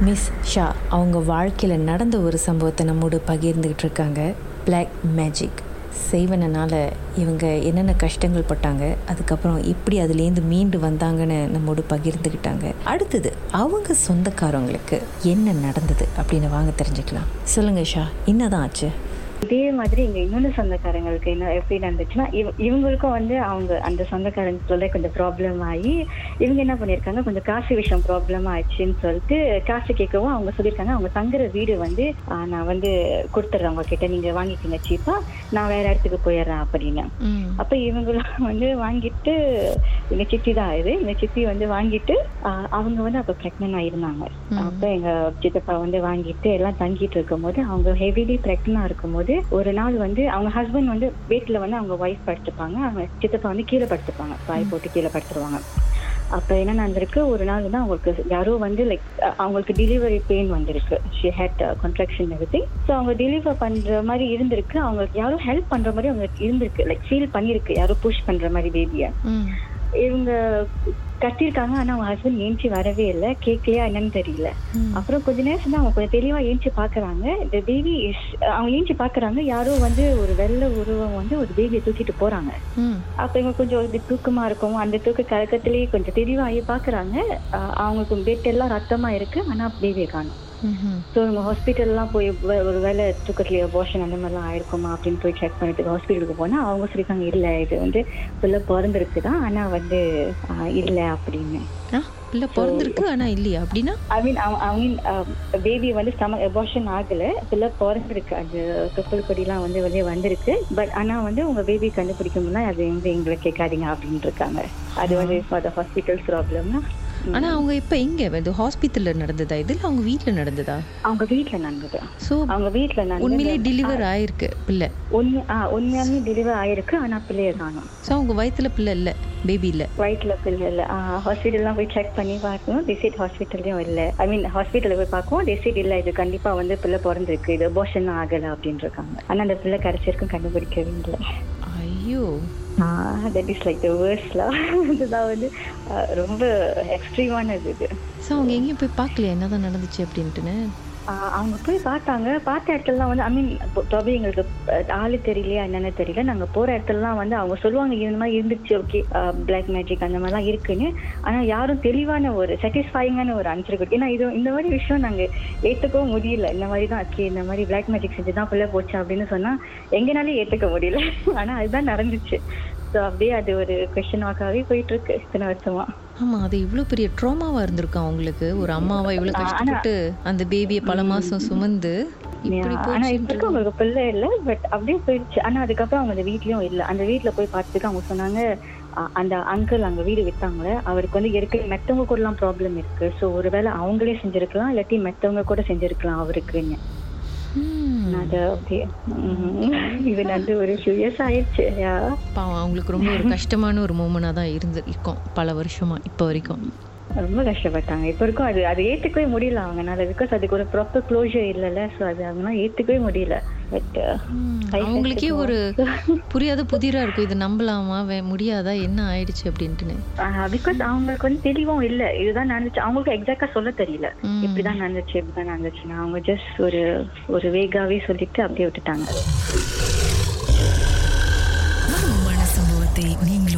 Miss Shah அவங்க வாழ்க்கையில் நடந்த ஒரு சம்பவத்தை நம்மோடு பகிர்ந்துக்கிட்டு இருக்காங்க. பிளாக் மேஜிக் செய்வனனால இவங்க என்னென்ன கஷ்டங்கள் பட்டாங்க அதுக்கப்புறம் எப்படி அதுலேருந்து மீண்டு வந்தாங்கன்னு நம்மோடு பகிர்ந்துக்கிட்டாங்க அடுத்தது அவங்க சொந்தக்காரங்களுக்கு என்ன நடந்தது அப்படின்னு வாங்க தெரிஞ்சுக்கலாம். சொல்லுங்க ஷா என்னதான் ஆச்சு? இதே மாதிரி இங்க இன்னொன்று சொந்தக்காரங்களுக்கு என்ன எப்படி நடந்துச்சுன்னா இவ- இவங்களுக்கும் வந்து அவங்க அந்த சொந்தக்காரங்களோட கொஞ்சம் ப்ராப்ளம் ஆகி இவங்க என்ன பண்ணியிருக்காங்க கொஞ்சம் காசு விஷயம் ப்ராப்ளம் ஆயிடுச்சுன்னு சொல்லிட்டு காசு கேட்கவும் அவங்க சொல்லியிருக்காங்க அவங்க தங்குற வீடு வந்து நான் வந்து கொடுத்துட்றேன் அவங்க கிட்ட நீங்க வாங்கிக்கோங்க சீப்பா. நான் வேற இடத்துக்கு போயிடுறேன் அப்படின்னு. அப்ப இவங்களும் வந்து வாங்கிட்டு எங்க சித்தி தான் இது. எங்க சித்தி வந்து வாங்கிட்டு அவங்க வந்து அப்ப பிரெக்னன்ட் ஆயிருந்தாங்க. அப்ப எங்க சித்தப்பா வந்து வாங்கிட்டு எல்லாம் தங்கிட்டு இருக்கும்போது அவங்க ஹெவிலி பிரெக்னன்ட் இருக்கும்போது ஒரு நாள் வந்து அவங்க ஹஸ்பண்ட் வந்து வீட்டுல வந்து அவங்க ஒய்ஃப் படுத்துப்பாங்க. அவங்க சித்தப்பா வந்து கீழே படுத்துப்பாங்க. பாய் போட்டு கீழே படுத்துருவாங்க. அப்ப என்ன நடந்திருக்கு? ஒரு நாள் வந்து அவங்களுக்கு யாரோ வந்து லைக் அவங்களுக்கு டெலிவரி பெயின் வந்திருக்கு. She had contraction every so அவங்க டெலிவர் பண்ற மாதிரி இருந்திருக்கு. அவங்களுக்கு யாரும் ஹெல்ப் பண்ற மாதிரி அவங்க இருந்திருக்கு. லைக் ஃபீல் பண்ணிருக்கு. யாரோ புஷ் பண்ற மாதிரி பேபியை இவங்க கட்டியிருக்காங்க ஆனா அவங்க ஹஸ்பண்ட் ஏஞ்சி வரவே இல்லை. கேட்கலையா என்னன்னு தெரியல. அப்புறம் கொஞ்ச நேரம் அவங்க கொஞ்சம் தெளிவா ஏஞ்சி பாக்குறாங்க. இந்த பேபி அவங்க ஏஞ்சி பாக்குறாங்க. யாரோ வந்து ஒரு வெள்ளை உருவம் வந்து ஒரு பேபியை தூக்கிட்டு போறாங்க. அப்ப இவங்க கொஞ்சம் தூக்கமா இருக்கும். அந்த தூக்க கலக்கத்திலேயே கொஞ்சம் தெளிவாகி பாக்குறாங்க. அவங்களுக்கு பெட் எல்லாம் ரத்தமா இருக்கு. ஆனா பேபியை காணும் ஸோ இவங்க ஹாஸ்பிட்டல்லாம் போய் ஒரு வேலை தூக்கத்துலேயே அபார்ஷன் அந்த மாதிரிலாம் ஆயிருக்குமா அப்படின்னு போய் செக் பண்ணிட்டு ஹாஸ்பிட்டலுக்கு போனால் அவங்க சொல்லியிருக்காங்க இல்லை இது வந்து பிள்ளை பிறந்திருக்கு தான். ஆனால் வந்து இல்லை அப்படின்னு. பிள்ளை பிறந்திருக்கு ஆனால் இல்லையா அப்படின்னா? I mean I mean baby வந்து ஸ்டமக் அபார்ஷன் ஆகலை. பிள்ளை பிறந்திருக்கு. அந்த தொப்புள் கொடிலாம் வந்து வெளியே வந்திருக்கு. பட் ஆனால் வந்து உங்கள் பேபி கண்டுபிடிக்கணும்னா அது வந்து எங்களை கேட்காதீங்க அப்படின்னு இருக்காங்க. அது வந்து ஃபார் த ஹாஸ்பிட்டல்ஸ் ப்ராப்ளம்னா ஆனா அவங்க இப்ப எங்க? இது ஹாஸ்பிட்டல்ல நடந்ததா? இது இல்ல அவங்க வீட்ல நடந்ததா? அவங்க வீட்டில் நடந்தது. சோ அவங்க வீட்டில் நடந்தது. உண்மையிலே டெலிவர் ஆயிருக்கு பிள்ளை. உண்மை ஆ உண்மையாலுமே டெலிவர் ஆயிருக்கு ஆனா பிள்ளைய காணும். சோ அவங்க வயித்துல பிள்ளை இல்ல பேபி இல்ல வயிற்றுல பிள்ளை இல்லை. ஹாஸ்பிட்டல்லாம் போய் செக் பண்ணி பார்க்கணும். டிசைட் ஹாஸ்பிட்டல்லையும் இல்லை. ஐ மீன் ஹாஸ்பிட்டலில் போய் பார்க்கவும் டிசைட் இல்லை இது கண்டிப்பா வந்து பிள்ளை பிறந்திருக்கு. இது அபோஷன் ஆகலை அப்படின்னு இருக்காங்க. ஆனா அந்த பிள்ளை கரைச்சிருக்கும் கண்டுபிடிக்கவே இல்லை ஐயோ. தட் இஸ் லைக் த வேர்ஸ்லாம் இதுதான் வந்து ரொம்ப எக்ஸ்ட்ரீமானது இது. சோ அவங்க எங்கேயும் போய் பார்க்கலையா? என்னதான் நடந்துச்சு அப்படின்ட்டுன்னு? அவங்க போய் பார்த்தாங்க. பார்த்த இடத்துலலாம் வந்து ஐ மீன் ப்ராப்ளம் எங்களுக்கு ஆள் ஆளு தெரியலையா என்னென்ன தெரியல. நாங்கள் போகிற இடத்துலலாம் வந்து அவங்க சொல்லுவாங்க இந்த மாதிரி இருந்துச்சு ஓகே பிளாக் மேஜிக் அந்த மாதிரிலாம் இருக்குன்னு. ஆனால் யாரும் தெளிவான ஒரு சாட்டிஸ்ஃபைங்கான ஒரு ஆன்சர் கொடுக்கு ஏன்னா இது இந்த மாதிரி விஷயம் நாங்கள் ஏற்றுக்கவும் முடியல. இந்த மாதிரி தான் ஓகே இந்த மாதிரி பிளாக் மேஜிக் செஞ்சு தான் ஃபுல்லாக போச்சு அப்படின்னு சொன்னால் எங்கனாலே ஏற்றுக்க முடியல. ஆனால் அதுதான் நடந்துச்சு. ஸோ அப்படியே அது ஒரு கொஸ்டின் வாக்காவே போயிட்டு இருக்கு இத்தனை வருஷமா. ஆமா அது இவ்வளவு பெரிய ட்ராமாவா இருந்திருக்கும் அவங்களுக்கு ஒரு அம்மாவா இவ்வளவு கஷ்டப்பட்டு அந்த பேபியை பல மாசம் சுமந்து ஆனா இப்ப உங்களுக்கு பிள்ளை இல்ல பட் அப்படியே போயிடுச்சு. ஆனா அதுக்கப்புறம் அவங்க அந்த வீட்லயும் இல்ல. அந்த வீட்ல போய் பார்த்துட்டு அவங்க சொன்னாங்க அந்த அங்கிள் அங்க வீடு வித்தாங்க அவருக்கு வந்து ஏற்கனவே மெத்தவங்க கூட எல்லாம் ப்ராப்ளம் இருக்கு. சோ ஒருவேளை அவங்களே செஞ்சிருக்கலாம் இல்லாட்டி மெத்தவங்க கூட செஞ்சிருக்கலாம் அவருக்குன்னு. ம். நான் அது அப்படியே இது வந்து ஒரு ஃபியூ இயர்ஸ் ஆயிடுச்சு. பாவம் அவங்களுக்கு ரொம்ப ஒரு கஷ்டமான ஒரு மூமெண்டா தான் இருந்து இருக்கும். பல வருஷமா இப்போ வரைக்கும். ரொம்ப கஷ்டப்பட்டாங்க. இப்ப வரைக்கும் அது அது ஏத்துக்கவே முடியல அவங்கனால. பிகாஸ் அதுக்கு ஒரு ப்ராப்பர் க்ளோஷர் இல்லைல்ல. சோ அது அவங்களால ஏத்துக்கவே முடியல. பட் அவங்களுக்கே ஒரு புரியாத புதிரா இருக்கும். இது நம்பலாமா? வே- முடியாதா? என்ன ஆயிடுச்சு அப்படின்ட்டுன்னு. பிகாஸ் அவங்களுக்கு வந்து தெளிவும் இல்ல. இதுதான் நடந்துச்சு. அவங்களுக்கு எக்ஸாக்டா சொல்ல தெரியல. இப்படிதான் நடந்துச்சு இப்படிதான் நடந்துச்சுன்னா. அவங்க ஜஸ்ட் ஒரு ஒரு வேகாவே சொல்லிட்டு அப்படியே விட்டுட்டாங்க. மர்மமான சம்பவத்தை நீங்களும்